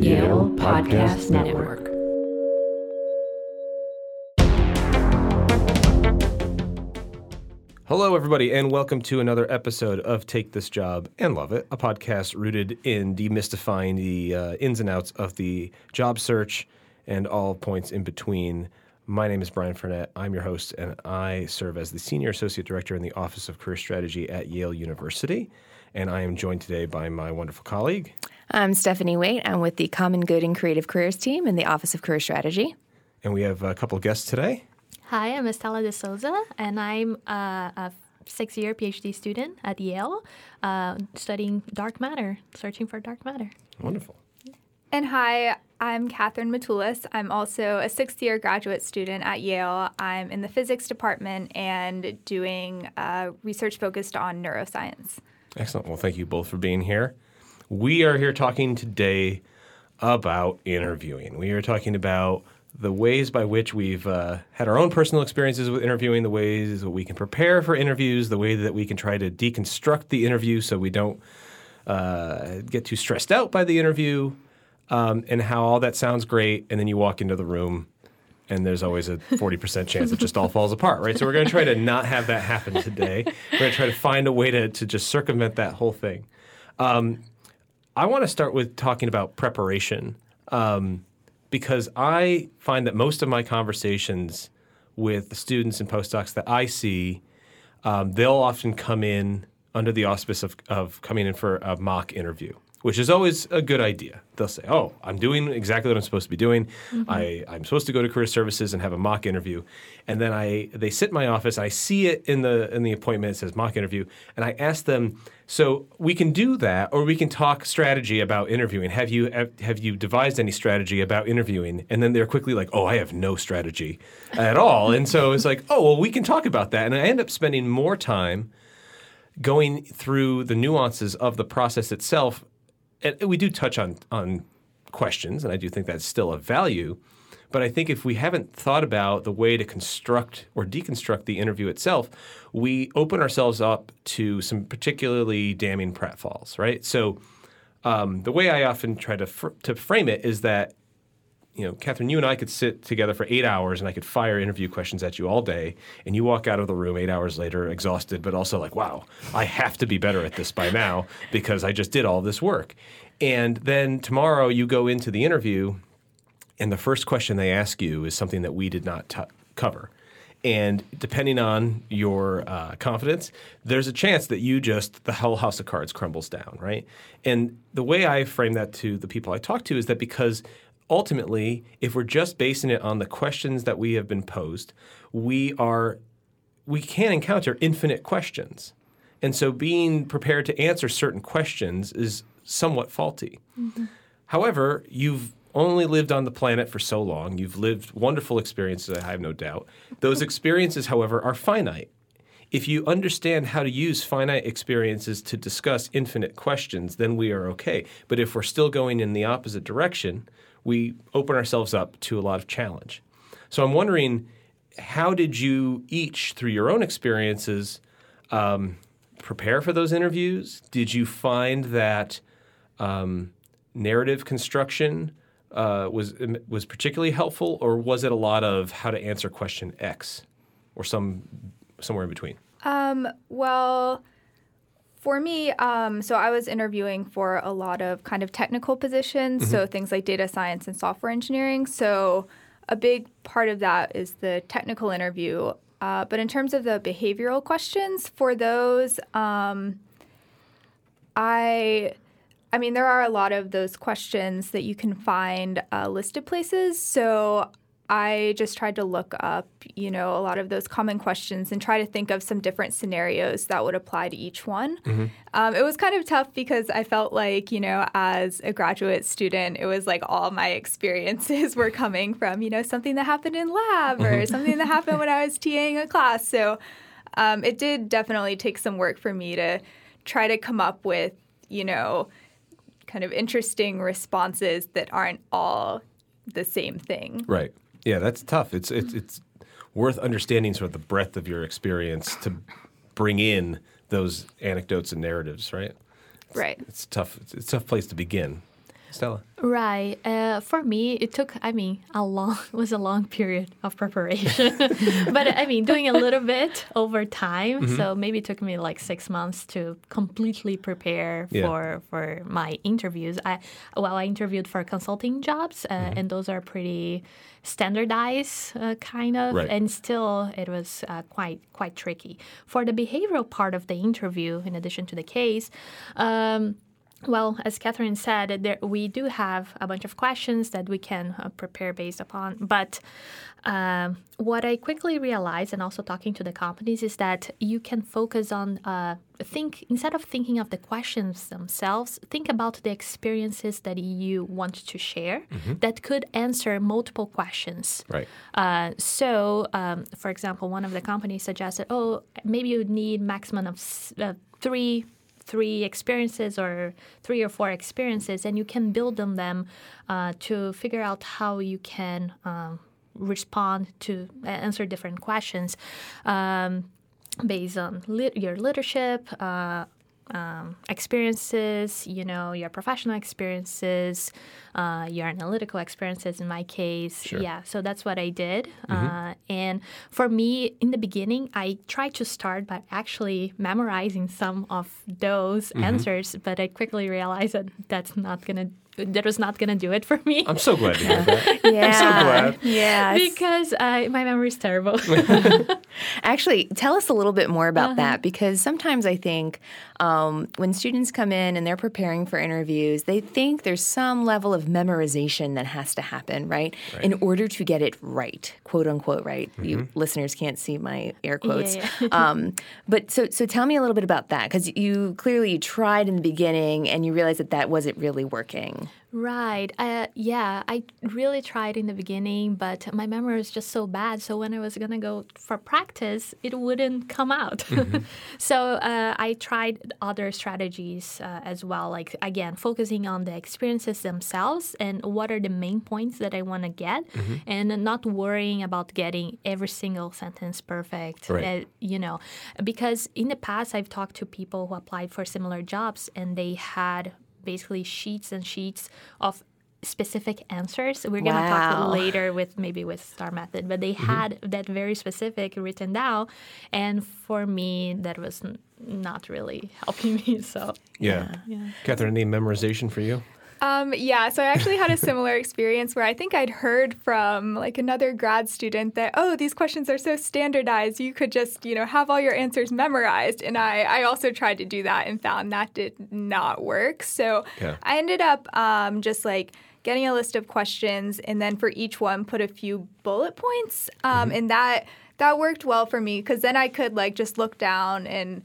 Yale Podcast Network. Hello, everybody, and welcome to another episode of Take This Job and Love It, a podcast rooted in demystifying the uh, ins and outs of the job search and all points in between. My name is Brian Furnett. I'm your host, and I serve as the Senior Associate Director in the Office of Career Strategy at Yale University. And I am joined today by my wonderful colleague. I'm Stephanie Waite. I'm with the Common Good and Creative Careers team in the Office of Career Strategy. And we have a couple of guests today. Hi, I'm Estella de Souza, and I'm uh, a six year PhD student at Yale uh, studying dark matter, searching for dark matter. Wonderful. And hi, I'm Catherine Matulis. I'm also a sixth year graduate student at Yale. I'm in the physics department and doing uh, research focused on neuroscience. Excellent. Well, thank you both for being here. We are here talking today about interviewing. We are talking about the ways by which we've uh, had our own personal experiences with interviewing, the ways that we can prepare for interviews, the way that we can try to deconstruct the interview so we don't uh, get too stressed out by the interview, um, and how all that sounds great. And then you walk into the room and there's always a 40% chance it just all falls apart, right? So we're going to try to not have that happen today. We're going to try to find a way to, to just circumvent that whole thing. Um, I want to start with talking about preparation um, because I find that most of my conversations with the students and postdocs that I see, um, they'll often come in under the auspice of, of coming in for a mock interview which is always a good idea. They'll say, "Oh, I'm doing exactly what I'm supposed to be doing. Mm-hmm. I, I'm supposed to go to career services and have a mock interview." And then I they sit in my office. I see it in the in the appointment. It says mock interview, and I ask them, "So we can do that, or we can talk strategy about interviewing. Have you have you devised any strategy about interviewing?" And then they're quickly like, "Oh, I have no strategy at all." and so it's like, "Oh, well, we can talk about that." And I end up spending more time going through the nuances of the process itself we do touch on on questions, and I do think that's still a value. But I think if we haven't thought about the way to construct or deconstruct the interview itself, we open ourselves up to some particularly damning pratfalls, right? So um, the way I often try to fr- to frame it is that you know, Catherine, you and I could sit together for eight hours and I could fire interview questions at you all day. And you walk out of the room eight hours later, exhausted, but also like, wow, I have to be better at this by now because I just did all this work. And then tomorrow you go into the interview, and the first question they ask you is something that we did not t- cover. And depending on your uh, confidence, there's a chance that you just, the whole house of cards crumbles down, right? And the way I frame that to the people I talk to is that because ultimately, if we're just basing it on the questions that we have been posed, we are we can encounter infinite questions. And so being prepared to answer certain questions is somewhat faulty. Mm-hmm. However, you've only lived on the planet for so long. You've lived wonderful experiences, I have no doubt. Those experiences, however, are finite. If you understand how to use finite experiences to discuss infinite questions, then we are okay. But if we're still going in the opposite direction, we open ourselves up to a lot of challenge. So I'm wondering, how did you each, through your own experiences, um, prepare for those interviews? Did you find that um, narrative construction uh, was was particularly helpful, or was it a lot of how to answer question X, or some somewhere in between? Um, well for me, um, so I was interviewing for a lot of kind of technical positions, mm-hmm. so things like data science and software engineering. So a big part of that is the technical interview. Uh, but in terms of the behavioral questions, for those, um, I I mean, there are a lot of those questions that you can find uh, listed places. So I just tried to look up, you know, a lot of those common questions and try to think of some different scenarios that would apply to each one. Mm-hmm. Um, it was kind of tough because I felt like, you know, as a graduate student, it was like all my experiences were coming from, you know, something that happened in lab or mm-hmm. something that happened when I was TAing a class. So um, it did definitely take some work for me to try to come up with, you know, kind of interesting responses that aren't all the same thing. Right. Yeah, that's tough. It's it's it's worth understanding sort of the breadth of your experience to bring in those anecdotes and narratives, right? It's, right. It's tough. It's, it's a tough place to begin. Stella. Right. Uh, for me, it took. I mean, a long it was a long period of preparation, but I mean, doing a little bit over time. Mm-hmm. So maybe it took me like six months to completely prepare Yeah. for for my interviews. I well, I interviewed for consulting jobs, uh, Mm-hmm. and those are pretty standardized, uh, kind of, Right. and still it was uh, quite quite tricky for the behavioral part of the interview. In addition to the case. Um, well, as Catherine said, there, we do have a bunch of questions that we can uh, prepare based upon. But um, what I quickly realized, and also talking to the companies, is that you can focus on uh, think instead of thinking of the questions themselves, think about the experiences that you want to share that could answer multiple questions. Right. Uh, so, um, for example, one of the companies suggested, oh, maybe you need maximum of uh, three three experiences or three or four experiences, and you can build on them uh, to figure out how you can um, respond to answer different questions um, based on lit- your leadership. Uh, um, experiences, you know, your professional experiences, uh, your analytical experiences. In my case, yeah. So that's what I did. Uh, and for me, in the beginning, I tried to start by actually memorizing some of those answers, but I quickly realized that that's not gonna. That was not gonna do it for me. I'm so glad to hear that. Yeah. glad. Yeah. because uh, my memory is terrible. Actually, tell us a little bit more about that because sometimes I think um, when students come in and they're preparing for interviews, they think there's some level of memorization that has to happen, right? In order to get it right, quote unquote, right? You listeners can't see my air quotes. yeah. um, but so, so tell me a little bit about that because you clearly tried in the beginning and you realized that that wasn't really working. Right. Uh, yeah, I really tried in the beginning, but my memory was just so bad. So when I was going to go for practice, it wouldn't come out. so uh, I tried other strategies uh, as well, like, again, focusing on the experiences themselves and what are the main points that I want to get, and not worrying about getting every single sentence perfect. Right. Uh, you know, because in the past, I've talked to people who applied for similar jobs and they had basically sheets and sheets of specific answers. We're going to Wow. talk later with maybe with Star Method, but they mm-hmm. had that very specific written down. And for me, that was n- not really helping me. So, Yeah. yeah. Catherine, any memorization for you? Um, yeah, so I actually had a similar experience where I think I'd heard from like another grad student that, oh, these questions are so standardized, you could just, you know, have all your answers memorized. And I, I also tried to do that and found that did not work. So Yeah. I ended up um, just like getting a list of questions and then for each one put a few bullet points. Um, And that that worked well for me because then I could like just look down and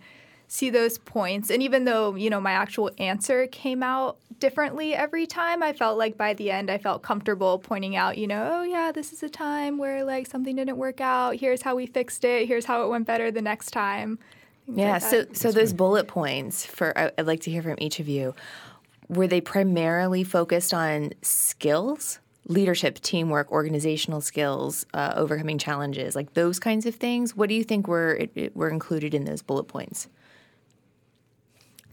see those points. And even though, you know, my actual answer came out differently every time, I felt like by the end I felt comfortable pointing out, you know, oh yeah, this is a time where like something didn't work out. Here's how we fixed it. Here's how it went better the next time. Yeah. like so, so those bullet points for I'd like to hear from each of you. Were they primarily focused on skills, leadership, teamwork, organizational skills, uh, overcoming challenges, like those kinds of things? What do you think were it, it- were included in those bullet points?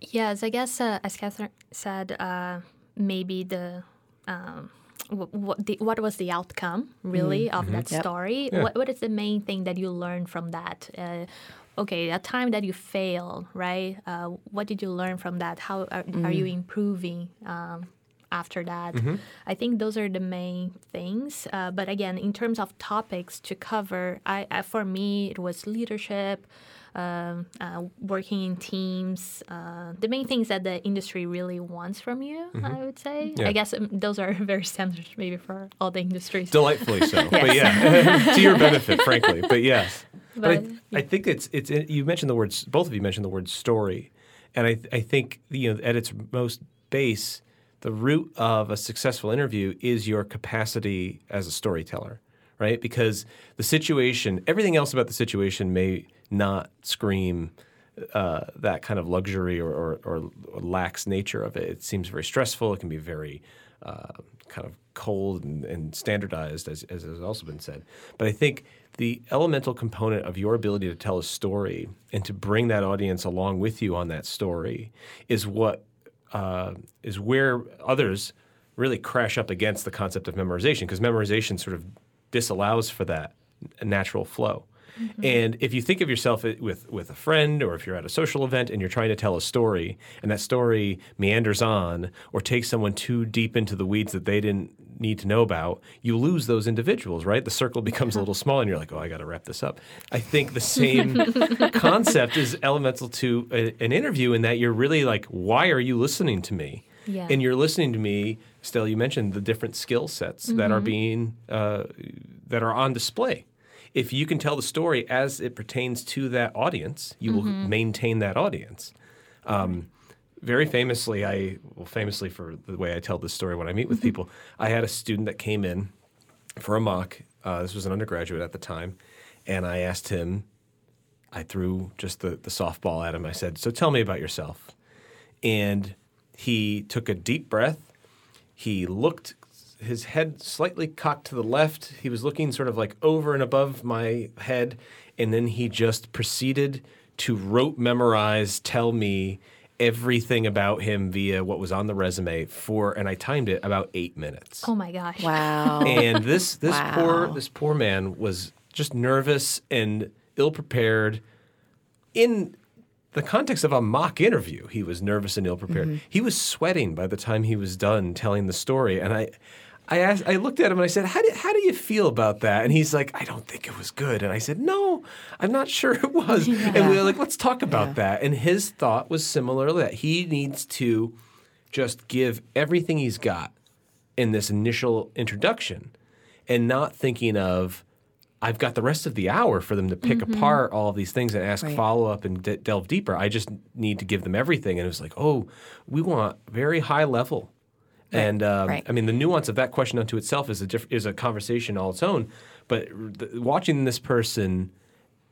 Yes, I guess uh, as Catherine said, uh, maybe the um, what, what, the, what was the outcome really of that Yep. story? What, what is the main thing that you learned from that? Uh, okay, a time that you failed, right? Uh, what did you learn from that? How are, are you improving? Um, after that, I think those are the main things. Uh, but again, in terms of topics to cover, I, I for me it was leadership, um, uh, working in teams. Uh, the main things that the industry really wants from you, I would say. Yeah. I guess um, those are very standard, maybe for all the industries. Delightfully so. But yeah, to your benefit, frankly. But yes. But, I, But, I think it's it's you mentioned the words both of you mentioned the word story, and I I think you know at its most base, the root of a successful interview is your capacity as a storyteller, right? Because the situation, everything else about the situation may not scream uh, that kind of luxury or, or, or lax nature of it. It seems very stressful. It can be very uh, kind of cold and, and standardized, as, as has also been said. But I think the elemental component of your ability to tell a story and to bring that audience along with you on that story is what uh, is where others really crash up against the concept of memorization because memorization sort of disallows for that natural flow. And if you think of yourself with with a friend, or if you're at a social event and you're trying to tell a story, and that story meanders on, or takes someone too deep into the weeds that they didn't need to know about, you lose those individuals, right? The circle becomes a little small, and you're like, oh, I got to wrap this up. I think the same concept is elemental to a, an interview in that you're really like, why are you listening to me? Yeah. And you're listening to me. Stella, you mentioned the different skill sets that are being uh, that are on display. If you can tell the story as it pertains to that audience, you will maintain that audience. Um, very famously, I well, famously for the way I tell this story when I meet with people, I had a student that came in for a mock. Uh, this was an undergraduate at the time, and I asked him. I threw just the, the softball at him. I said, "So tell me about yourself." And he took a deep breath. He looked, his head slightly cocked to the left. He was looking sort of like over and above my head. And then he just proceeded to rote memorize, tell me everything about him via what was on the resume for, and I timed it about eight minutes. Oh my gosh. Wow. And this this poor this poor man was just nervous and ill prepared in the context of a mock interview, he was nervous and ill prepared. Mm-hmm. He was sweating by the time he was done telling the story, and I, I asked, I looked at him and I said, "How do how do you feel about that?" And he's like, "I don't think it was good." And I said, "No, I'm not sure it was." And we were like, "Let's talk about that." And his thought was similar that he needs to just give everything he's got in this initial introduction, and not thinking of I've got the rest of the hour for them to pick mm-hmm. apart all of these things and ask Right. follow up and de- delve deeper. I just need to give them everything. And it was like, oh, we want very high level. And um, Right. I mean, the nuance of that question unto itself is a diff- is a conversation all its own. But r- the, watching this person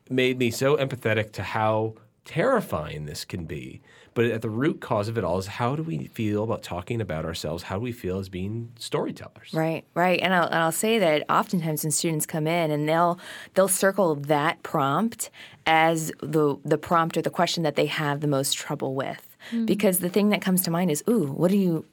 made me so empathetic to how terrifying this can be. But at the root cause of it all is how do we feel about talking about ourselves? How do we feel as being storytellers? Right, right, and I'll, and I'll say that oftentimes when students come in and they'll they'll circle that prompt as the the prompt or the question that they have the most trouble with, because the thing that comes to mind is, ooh, what do you,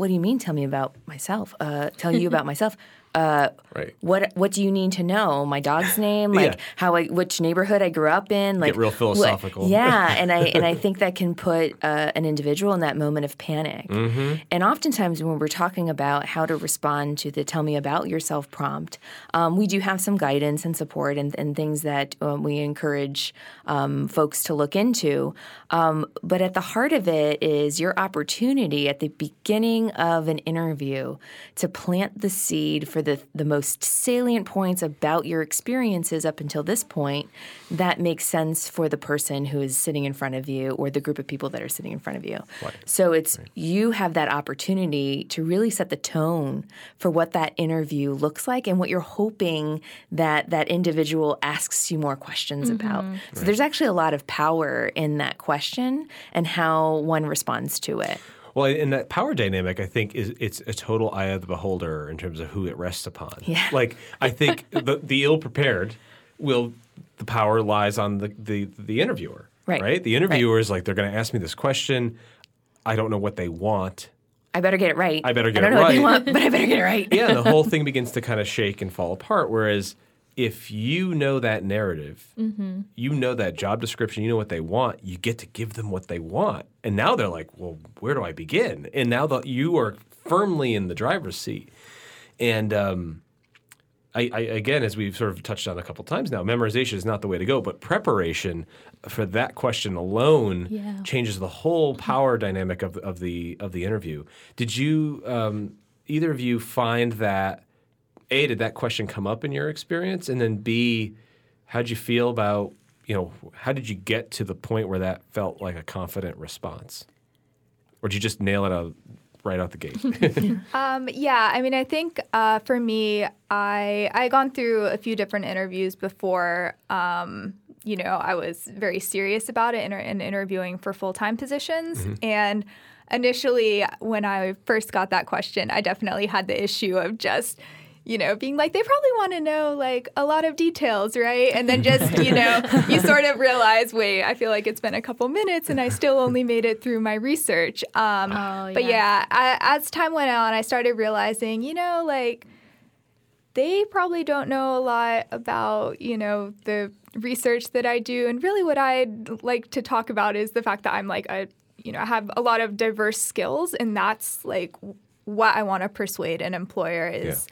what do you mean? Tell me about myself. Uh, tell you about myself. Uh, Right. What what do you need to know? My dog's name, like Yeah. how I which neighborhood I grew up in, like real what- philosophical. yeah, and I and I think that can put uh, an individual in that moment of panic. Mm-hmm. And oftentimes when we're talking about how to respond to the "Tell me about yourself" prompt, um, we do have some guidance and support and, and things that um, we encourage um, folks to look into. Um, but at the heart of it is your opportunity at the beginning of an interview to plant the seed for the the most salient points about your experiences up until this point that makes sense for the person who is sitting in front of you or the group of people that are sitting in front of you. So it's you have that opportunity to really set the tone for what that interview looks like and what you're hoping that that individual asks you more questions mm-hmm. about. So there's actually a lot of power in that question and how one responds to it. Well, and that power dynamic, I think, is it's a total eye of the beholder in terms of who it rests upon. Yeah. Like I think the, the ill prepared will the power lies on the the, the interviewer. Right. Right. The interviewer is like they're going to ask me this question. I don't know what they want. I better get it right. I better get I don't it know what they right. want, but I better get it right. Yeah, the whole thing begins to kind of shake and fall apart. Whereas if you know that narrative, you know that job description, you know what they want, you get to give them what they want. And now they're like, well, where do I begin? And now that you are firmly in the driver's seat. And um, I, I, again, as we've sort of touched on a couple times now, memorization is not the way to go, but preparation for that question alone Yeah. changes the whole power dynamic of, of the of the interview. Did you um, either of you find that a did that question come up in your experience, and then b how did you feel about you know how did you get to the point where that felt like a confident response, or did you just nail it out right out the gate? Um, yeah, I mean, I think uh, for me, I I had gone through a few different interviews before. Um, you know, I was very serious about it in, in interviewing for full time positions, and initially, when I first got that question, I definitely had the issue of just you know, being like, they probably want to know like a lot of details, right? And then just, you know, you sort of realize, wait, I feel like it's been a couple minutes and I still only made it through my research. Um, Oh, but yeah. yeah, I, as time went on, I started realizing, you know, like they probably don't know a lot about, you know, the research that I do. And really what I'd like to talk about is the fact that I'm like a, you know, I have a lot of diverse skills and that's like what I want to persuade an employer is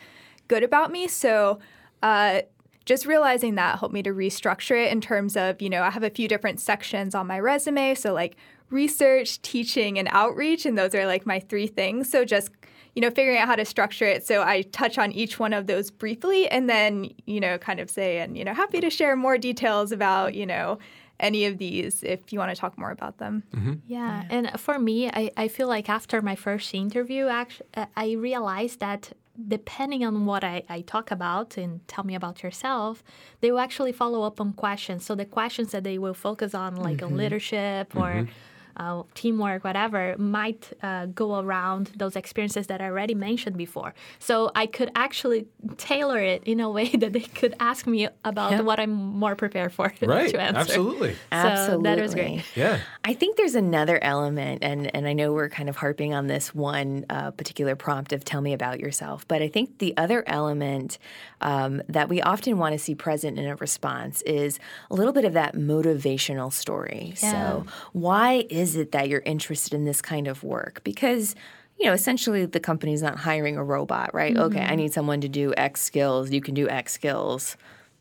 good about me. So, uh, just realizing that helped me to restructure it in terms of, you know, I have a few different sections on my resume. So, like research, teaching, and outreach. And those are like my three things. So, just, you know, figuring out how to structure it. So, I touch on each one of those briefly and then, you know, kind of say, and, you know, happy to share more details about, you know, any of these if you want to talk more about them. Yeah, and for me, I, I feel like after my first interview, actually, I realized that depending on what I, I talk about and tell me about yourself, they will actually follow up on questions. So the questions that they will focus on, like on mm-hmm. leadership or mm-hmm. Uh, teamwork, whatever, might uh, go around those experiences that I already mentioned before. So I could actually tailor it in a way that they could ask me about Yeah. what I'm more prepared for Right. to answer. Absolutely. So that was great. Yeah. I think there's another element, and, and I know we're kind of harping on this one uh, particular prompt of tell me about yourself, but I think the other element um, that we often want to see present in a response is a little bit of that motivational story. Yeah. So, why is it that you're interested in this kind of work? Because you know, essentially the company's not hiring a robot, right? Okay, I need someone to do X skills. You can do X skills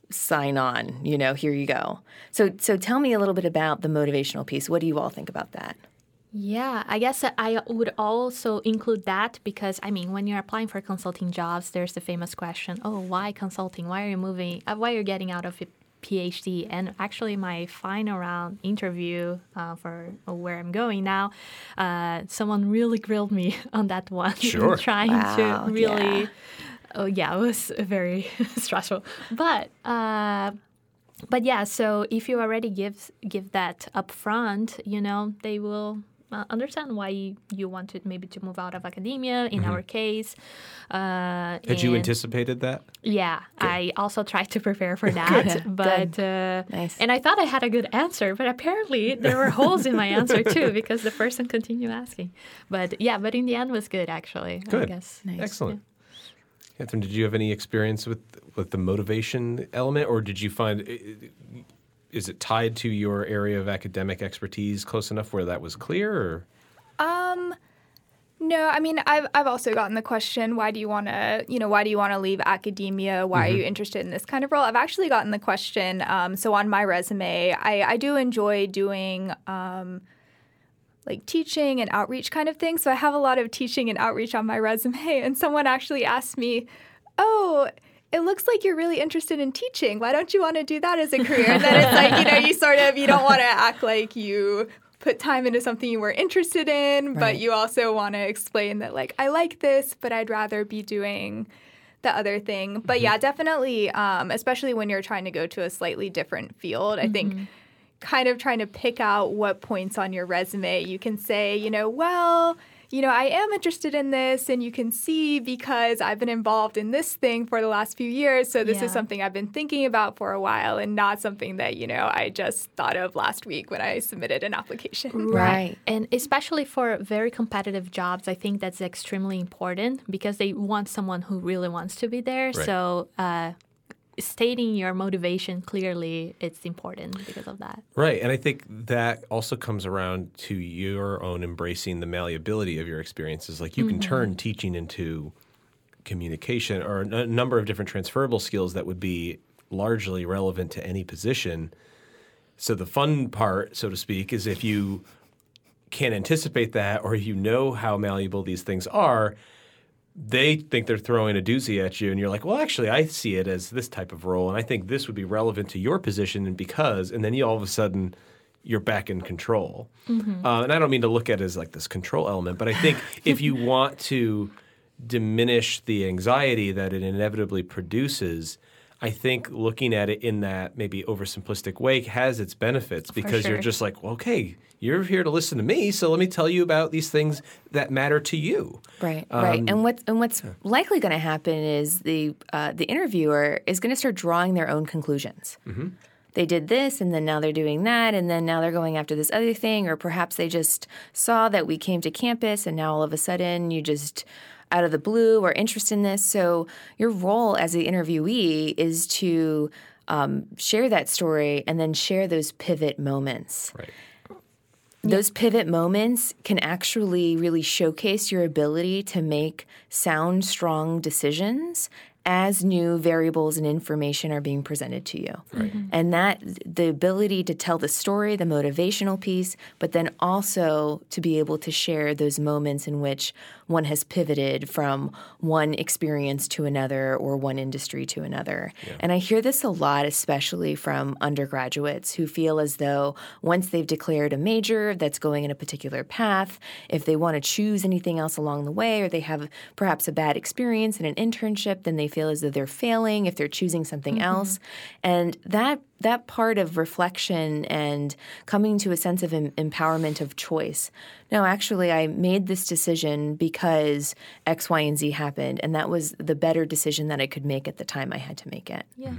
sign on you know here you go so so tell me a little bit about the motivational piece what do you all think about that Yeah, I guess I would also include that because I mean, when you're applying for consulting jobs, there's the famous question: Oh, why consulting? Why are you moving? Uh, why are you getting out of a PhD? And actually, my final round interview uh, for where I'm going now, uh, someone really grilled me on that one, Sure. trying Wow, to really. yeah. Oh yeah, it was very stressful, but. Uh, but yeah, so if you already give give that up front, you know, they will uh, understand why you, wanted maybe to move out of academia. In our case, uh, Mm-hmm. Had you anticipated that? Yeah, I also tried to prepare for that, but uh, Nice. and I thought I had a good answer, but apparently there were holes in my answer too because the person continued asking. But yeah, but in the end was good actually. I Good. guess. Nice. Excellent. Catherine, did you have any experience with with the motivation element, or did you find i- i- is it tied to your area of academic expertise close enough where that was clear? Or Um, no, I mean, I've I've also gotten the question, why do you want to, you know, why do you want to leave academia? Why are you interested in this kind of role? I've actually gotten the question. Um, so on my resume, I I do enjoy doing. Um, like teaching and outreach kind of thing. So I have a lot of teaching and outreach on my resume. And someone actually asked me, Oh, it looks like you're really interested in teaching. Why don't you want to do that as a career? And then it's like, you know, you sort of, you don't want to act like you put time into something you were interested in, but you also want to explain that, like, I like this, but I'd rather be doing the other thing. But yeah, definitely, um, especially when you're trying to go to a slightly different field, I think kind of trying to pick out what points on your resume you can say, you know, well, you know, I am interested in this, and you can see because I've been involved in this thing for the last few years. So this Yeah. is something I've been thinking about for a while, and not something that you know I just thought of last week when I submitted an application. Right. And especially for very competitive jobs, I think that's extremely important because they want someone who really wants to be there. Right. So, uh, stating your motivation clearly, it's important because of that. Right. And I think that also comes around to your own embracing the malleability of your experiences. Like you can mm-hmm. turn teaching into communication or a number of different transferable skills that would be largely relevant to any position. So the fun part, so to speak, is if you can anticipate that or you know how malleable these things are, they think they're throwing a doozy at you, and you're like, well, actually, I see it as this type of role, and I think this would be relevant to your position, and because, and then you all of a sudden, you're back in control. Uh, and I don't mean to look at it as like this control element, but I think if you want to diminish the anxiety that it inevitably produces, I think looking at it in that maybe oversimplistic way has its benefits because you're just like, well, okay, you're here to listen to me, so let me tell you about these things that matter to you. Right, right. And what's and what's likely going to happen is the uh, the interviewer is going to start drawing their own conclusions. They did this, and then now they're doing that, and then now they're going after this other thing, or perhaps they just saw that we came to campus, and now all of a sudden you just out of the blue or interested in this. So your role as the interviewee is to um, share that story and then share those pivot moments Right. those pivot moments can actually really showcase your ability to make sound, strong decisions as new variables and information are being presented to you. And that the ability to tell the story, the motivational piece, but then also to be able to share those moments in which one has pivoted from one experience to another or one industry to another. And I hear this a lot, especially from undergraduates who feel as though once they've declared a major that's going in a particular path, if they want to choose anything else along the way, or they have perhaps a bad experience in an internship, then they feel as though they're failing if they're choosing something mm-hmm. else. And that that part of reflection and coming to a sense of em- empowerment of choice. No, actually, I made this decision because X, Y, and Z happened, and that was the better decision that I could make at the time I had to make it. Yeah.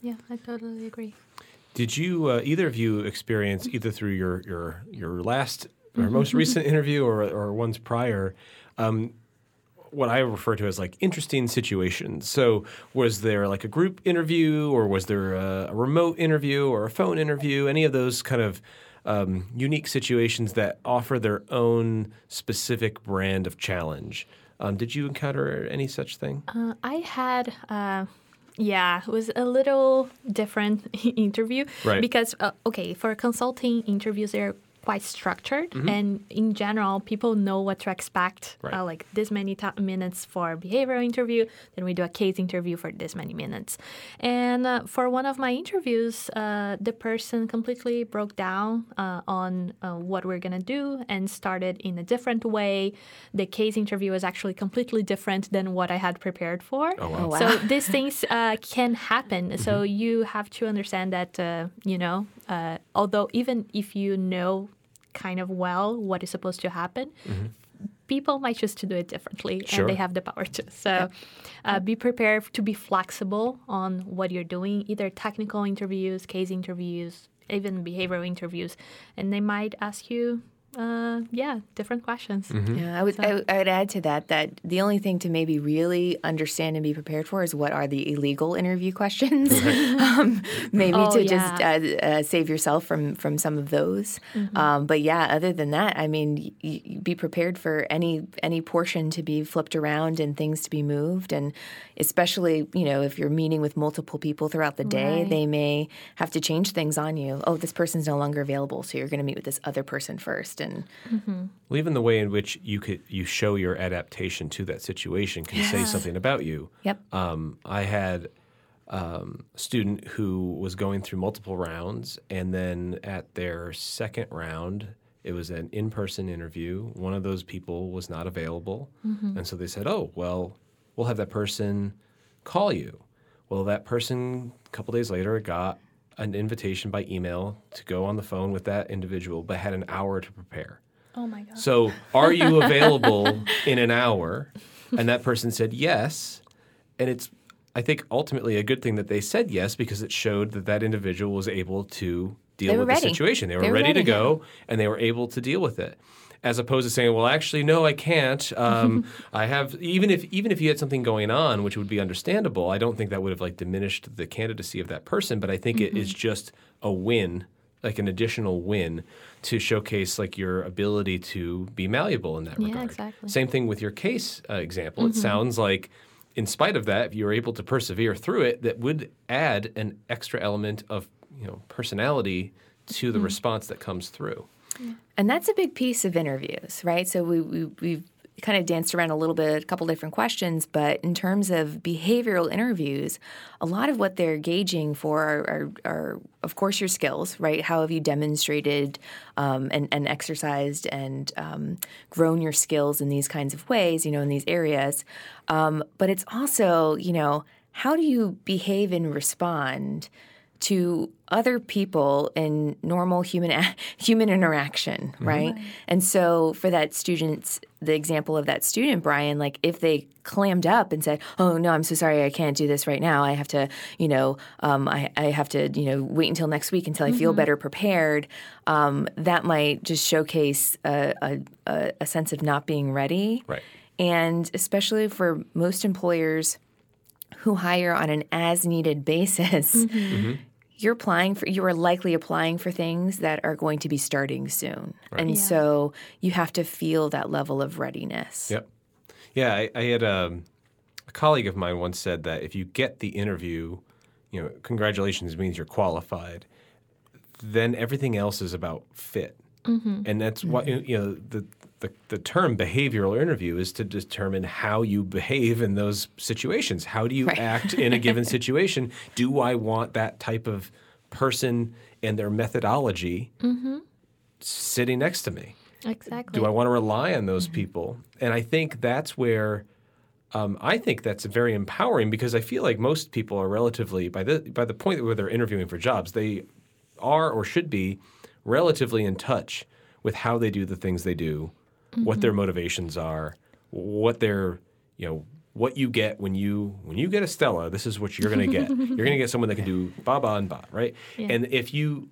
Yeah, I totally agree. Did you uh, either of you experience either through your your your last or most recent interview or or ones prior? Um, what I refer to as like interesting situations. So, was there like a group interview, or was there a, a remote interview, or a phone interview? Any of those kind of um, unique situations that offer their own specific brand of challenge. Um, did you encounter any such thing? Uh, I had, uh, yeah, it was a little different interview Right. because uh, okay, for consulting interviews, they're quite structured, and in general, people know what to expect. Right. Uh, like this many ti minutes for behavioral interview, then we do a case interview for this many minutes. And uh, for one of my interviews, uh, the person completely broke down uh, on uh, what we're gonna do and started in a different way. The case interview was actually completely different than what I had prepared for. Oh, wow. Oh, wow. So these things uh, can happen. So you have to understand that, uh, you know, uh, although even if you know kind of well what is supposed to happen, people might choose to do it differently Sure. and they have the power to. So uh, be prepared to be flexible on what you're doing, either technical interviews, case interviews, even behavioral interviews. And they might ask you, uh, yeah, different questions. Yeah, I would, I, would- I would add to that that the only thing to maybe really understand and be prepared for is what are the illegal interview questions. um, maybe Oh, to just uh, uh, save yourself from from some of those. Um, but yeah, other than that, I mean, y- y- be prepared for any any portion to be flipped around and things to be moved, and especially you know if you're meeting with multiple people throughout the day, Right. they may have to change things on you. Oh, this person's no longer available, so you're going to meet with this other person first, and Well, even the way in which you could you show your adaptation to that situation can say something about you. Yep. Um, I had um, a student who was going through multiple rounds, and then at their second round, it was an in-person interview. One of those people was not available, and so they said, "Oh, well, we'll have that person call you." Well, that person a couple days later got an invitation by email to go on the phone with that individual, but had an hour to prepare. Oh my God. So, are you available in an hour? And that person said yes. And it's, I think, ultimately a good thing that they said yes because it showed that that individual was able to deal with the situation. They were, They were ready, to go and they were able to deal with it. As opposed to saying, "Well, actually, no, I can't. Um, I have even if even if you had something going on, which would be understandable. I don't think that would have like diminished the candidacy of that person. But I think it is just a win, like an additional win, to showcase like your ability to be malleable in that Yeah, regard. exactly. Same thing with your case uh, example. It sounds like, in spite of that, if you were able to persevere through it, that would add an extra element of you know personality to the mm-hmm. response that comes through. And that's a big piece of interviews, right? So we, we, we've kind of danced around a little bit, a couple different questions, but in terms of behavioral interviews, a lot of what they're gauging for are, are, are of course, your skills, right? How have you demonstrated um, and, and exercised and um, grown your skills in these kinds of ways, you know, in these areas? Um, but it's also, you know, how do you behave and respond to other people in normal human human interaction, right? And so for that student, the example of that student, Brian, like if they clammed up and said, "Oh no, I'm so sorry, I can't do this right now. I have to, you know, um, I, I have to, you know, wait until next week until I feel better prepared." Um, that might just showcase a, a, a, a sense of not being ready, Right. and especially for most employers who hire on an as needed basis, you're applying for you are likely applying for things that are going to be starting soon. And so you have to feel that level of readiness. Yep. Yeah, I, I had um, a colleague of mine once said that if you get the interview, you know, congratulations means you're qualified. Then everything else is about fit, and that's why you know the, the the term behavioral interview is to determine how you behave in those situations. How do you Right. act in a given situation? Do I want that type of person and their methodology sitting next to me? Exactly. Do I want to rely on those people? And I think that's where um, I think that's very empowering because I feel like most people are relatively by the by the point where they're interviewing for jobs, they are or should be relatively in touch with how they do the things they do, what their mm-hmm. motivations are, what their you know what you get when you when you get a Stella. This is what you're going to get. you're going to get someone that can do ba ba and ba, right? And if you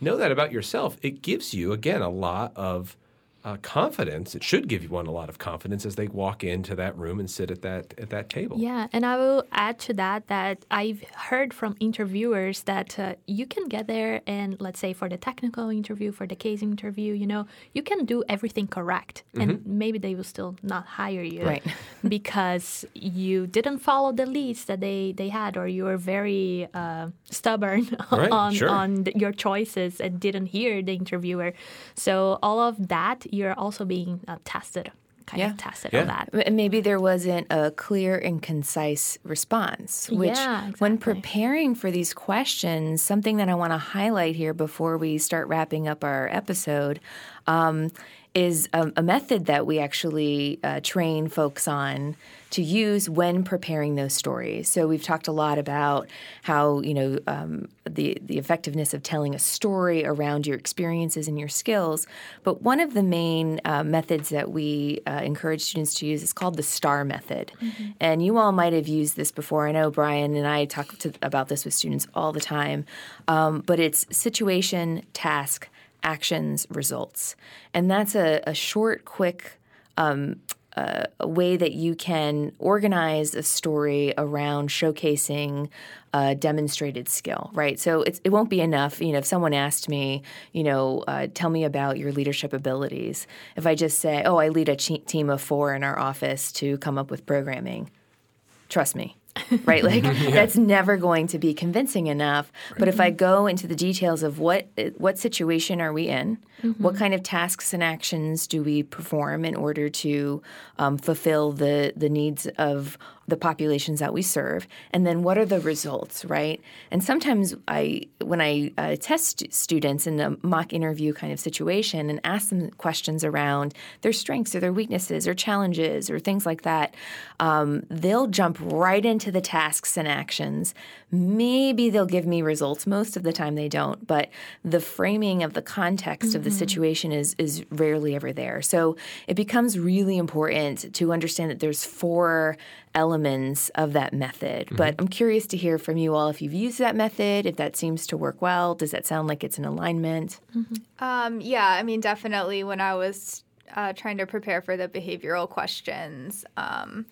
know that about yourself, it gives you again a lot of uh, confidence. It should give you one a lot of confidence as they walk into that room and sit at that at that table. Yeah, and I will add to that that I've heard from interviewers that uh, you can get there and let's say for the technical interview, for the case interview, you know, you can do everything correct, and maybe they will still not hire you, Right. because you didn't follow the leads that they they had, or you were very uh, stubborn Right, on sure. on th- your choices and didn't hear the interviewer. So all of that, you're also being uh, tested, kind Yeah. of tested Yeah. on that. Maybe there wasn't a clear and concise response, which, Yeah, when preparing for these questions, something that I want to highlight here before we start wrapping up our episode um, is a, a method that we actually uh, train folks on to use when preparing those stories. So we've talked a lot about how you know um, the the effectiveness of telling a story around your experiences and your skills. But one of the main uh, methods that we uh, encourage students to use is called the STAR method. And you all might have used this before. I know Brian and I talk to, about this with students all the time. Um, but it's situation, task, actions, results. And that's a, a short, quick um, uh, a way that you can organize a story around showcasing a demonstrated skill, right? So it won't be enough. You know, if someone asked me, you know, uh, tell me about your leadership abilities, if I just say, oh, I lead a team of four in our office to come up with programming, trust me. right? Like that's never going to be convincing enough. But if i go into the details of what what situation are we in? What kind of tasks and actions do we perform in order to um, fulfill the the needs of the populations that we serve and then what are the results right? And sometimes i when i uh, test students in a mock interview kind of situation and ask them questions around their strengths or their weaknesses or challenges or things like that um, they'll jump right into the tasks and actions. Maybe they'll give me results most of the time they don't but the framing of the context of the situation is is rarely ever there. So it becomes really important to understand that there's four elements of that method. But i'm curious to hear from you all if you've used that method if that seems to work well. Does that sound like it's in alignment? Um, yeah, I mean, definitely when I was uh, trying to prepare for the behavioral questions, um,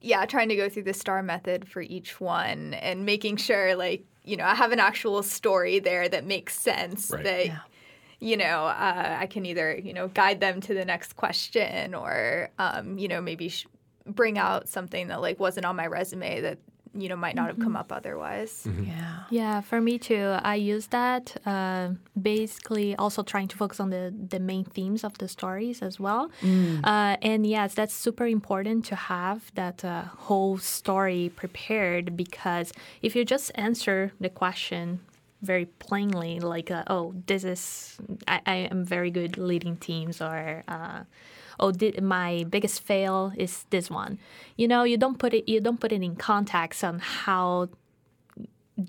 yeah, trying to go through the STAR method for each one and making sure, like, you know, I have an actual story there that makes sense Right. that, Yeah. you know, uh, I can either, you know, guide them to the next question or, um, you know, maybe sh- bring out something that, like, wasn't on my resume that, you know, might not have come up otherwise. yeah Yeah, for me too. I use that uh, basically also trying to focus on the, the main themes of the stories as well. Uh, and yes, that's super important to have that uh, whole story prepared because if you just answer the question very plainly, like, uh, oh, this is, I, I am very good leading teams or, uh, oh, di- my biggest fail is this one. You know, you don't put it you don't put it in context on how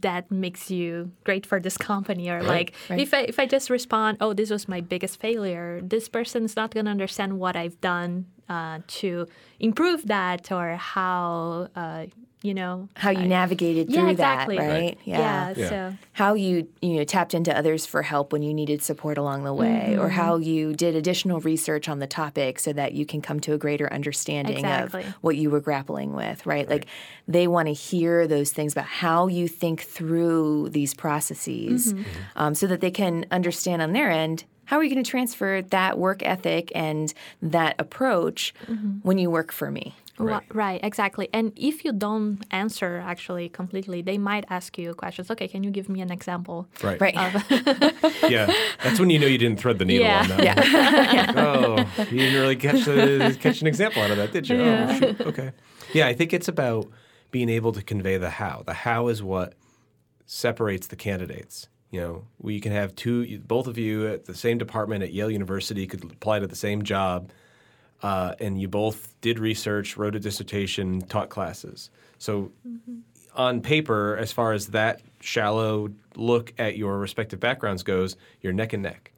that makes you great for this company or like Right. if I if I just respond, oh, this was my biggest failure, this person's not gonna understand what I've done uh, to improve that or how uh, you know How you I- navigated yeah through exactly. that, right? yeah, Yeah. so how you you know tapped into others for help when you needed support along the way or mm-hmm. how you did additional research on the topic so that you can come to a greater understanding Exactly. of what you were grappling with right, like they want to hear those things about how you think through these processes mm-hmm. Mm-hmm. um, so that they can understand on their end how are you going to transfer that work ethic and that approach when you work for me Right. right, exactly. And if you don't answer actually completely, they might ask you questions. Okay, can you give me an example? Right. right Yeah. That's when you know you didn't thread the needle Yeah. on that. yeah oh, you didn't really catch the, catch an example out of that, did you? Oh, shoot. Okay. Yeah, I think it's about being able to convey the how. The how is what separates the candidates. You know, we can have two, both of you at the same department at Yale University could apply to the same job, uh, and you both did research, wrote a dissertation, taught classes. So, on paper, as far as that shallow look at your respective backgrounds goes, you're neck and neck.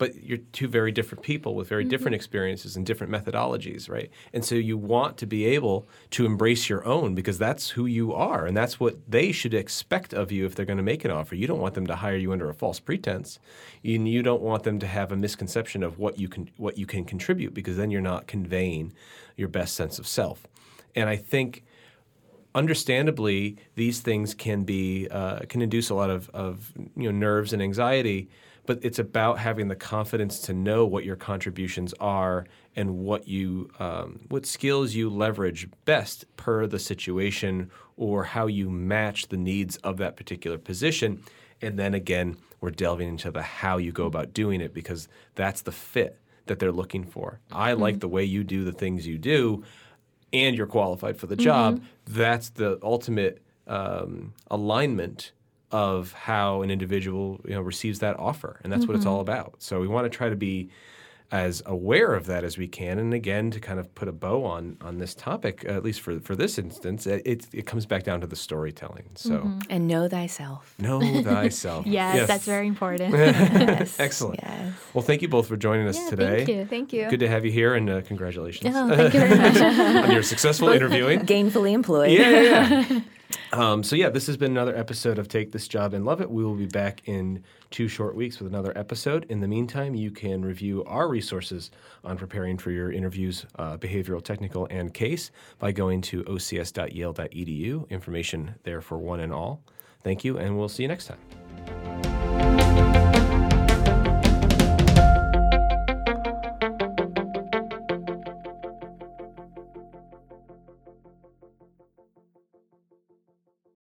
But you're two very different people with very different experiences and different methodologies, right? And so you want to be able to embrace your own because that's who you are and that's what they should expect of you if they're going to make an offer. You don't want them to hire you under a false pretense. And you don't want them to have a misconception of what you can what you can contribute because then you're not conveying your best sense of self. And I think understandably, these things can be uh, can induce a lot of, of you know nerves and anxiety. But it's about having the confidence to know what your contributions are and what you um, what skills you leverage best per the situation or how you match the needs of that particular position. And then again, we're delving into the how you go about doing it because that's the fit that they're looking for. I like the way you do the things you do and you're qualified for the job, that's the ultimate um, alignment of how an individual you know receives that offer, and that's what it's all about. So we want to try to be as aware of that as we can, and again to kind of put a bow on on this topic, at least for for this instance, it it, comes back down to the storytelling. So and know thyself know thyself. Yes, that's very important. yes Excellent. yes Well, thank you both for joining us Yeah, today. thank you. Thank you. Good to have you here, and uh, congratulations Oh, thank you very much. on your successful interviewing. gainfully employed yeah, yeah, yeah. Um, so yeah, this has been another episode of Take This Job and Love It. We will be back in two short weeks with another episode. In the meantime, you can review our resources on preparing for your interviews, uh, behavioral, technical, and case by going to ocs.yale.edu. Information there for one and all. Thank you, and we'll see you next time.